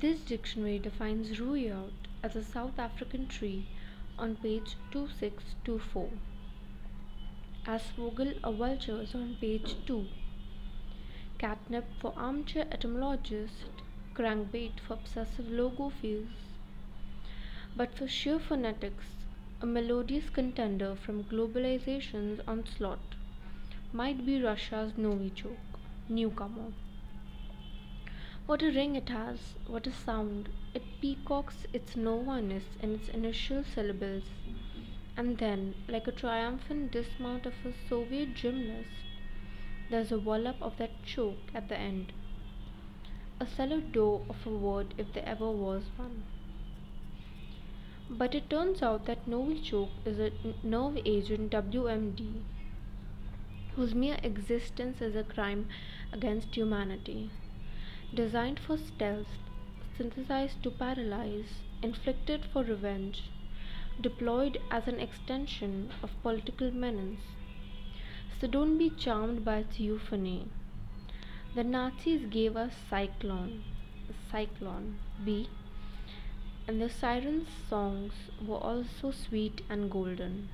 This dictionary defines rooiert as a South African tree on page 2624, aasvogel or vultures on page 2, catnip for armchair etymologists, crankbait for obsessive logophiles. But for sheer phonetics, a melodious contender from globalization's onslaught might be Russia's Novichok, newcomer. What a ring it has, what a sound! It peacocks its nova-ness in its initial syllables, and then, like a triumphant dismount of a Soviet gymnast, there's a wallop of that choke at the end. A door of a word if there ever was one. But it turns out that Novichok is a nerve agent WMD, whose mere existence is a crime against humanity designed for stealth, synthesized to paralyze, inflicted for revenge, deployed as an extension of political menace. So don't be charmed by its euphony. The Nazis gave us Zyklon, Zyklon B, and the sirens' songs were also sweet and golden.